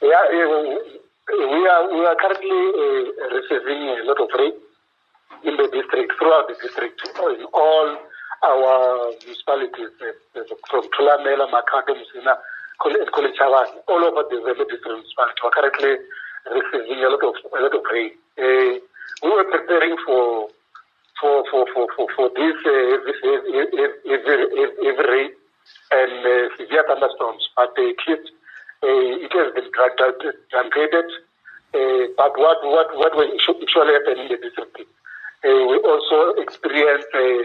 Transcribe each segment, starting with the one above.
Yeah, we are we are currently uh, receiving a lot of rain in the district, throughout the district, in all our municipalities, uh, from Thulamela, Makhado, Musina, and Kolechavani, all over the Vele district municipality. We are currently receiving a lot of a lot of rain. Uh, we were preparing for for for for for, for this uh, heavy, heavy, heavy rain and uh, severe thunderstorms, but they kept uh, it has been truncated. Uh, but what what what will actually happen in the district? Uh, we also experience uh,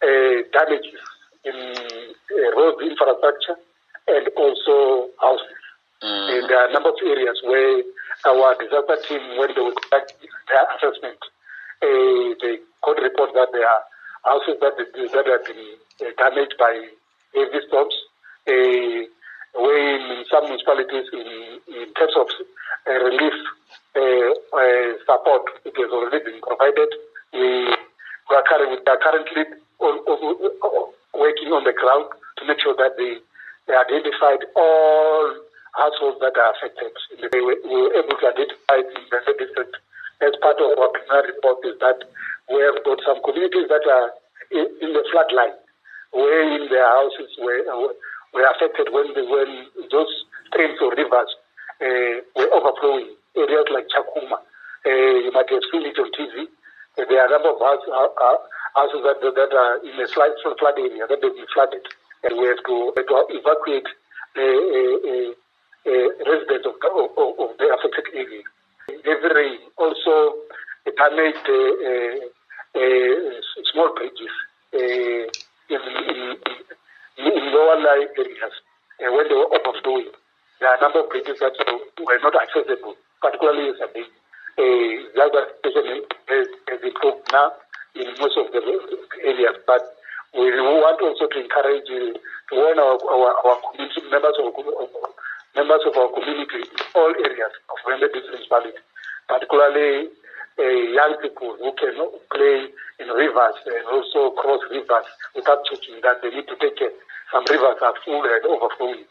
uh, damages in uh, road infrastructure and also houses. Mm. And there are a number of areas where our disaster team, when they conduct their assessment, uh, they could report that there are houses that, that have been uh, damaged by heavy storms. Where in some municipalities, in, in terms of uh, relief uh, uh, support, it has already been provided. We, we, are, currently, we are currently working on the ground to make sure that they, they identified all households that are affected. We were able to identify the district as part of our preliminary report is that we have got some communities that are in, in the flood line, where in their houses were, were affected when when those streams or rivers uh, were overflowing. Areas like Tshakhuma, uh, you might have seen it on TV. Uh, there are a number of house, uh, houses that, that are in a flood, flood area that have been flooded, and we have to, to evacuate residents of, of, of, the affected area. Heavy rain also damaged small bridges in, in, in lower lying areas uh, when they were doing. There are a number of bridges that were not accessible, particularly Sabine. Uh, that situation has, has improved now in most of the areas, but we want also to encourage uh, to warn our, our, our community members of, members of our community in all areas of Vhembe municipality, particularly young people who can play in rivers and also cross rivers without checking that they need to take care. Some rivers are full and overflowing.